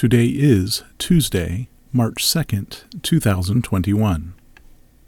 Today is Tuesday, March 2nd, 2021.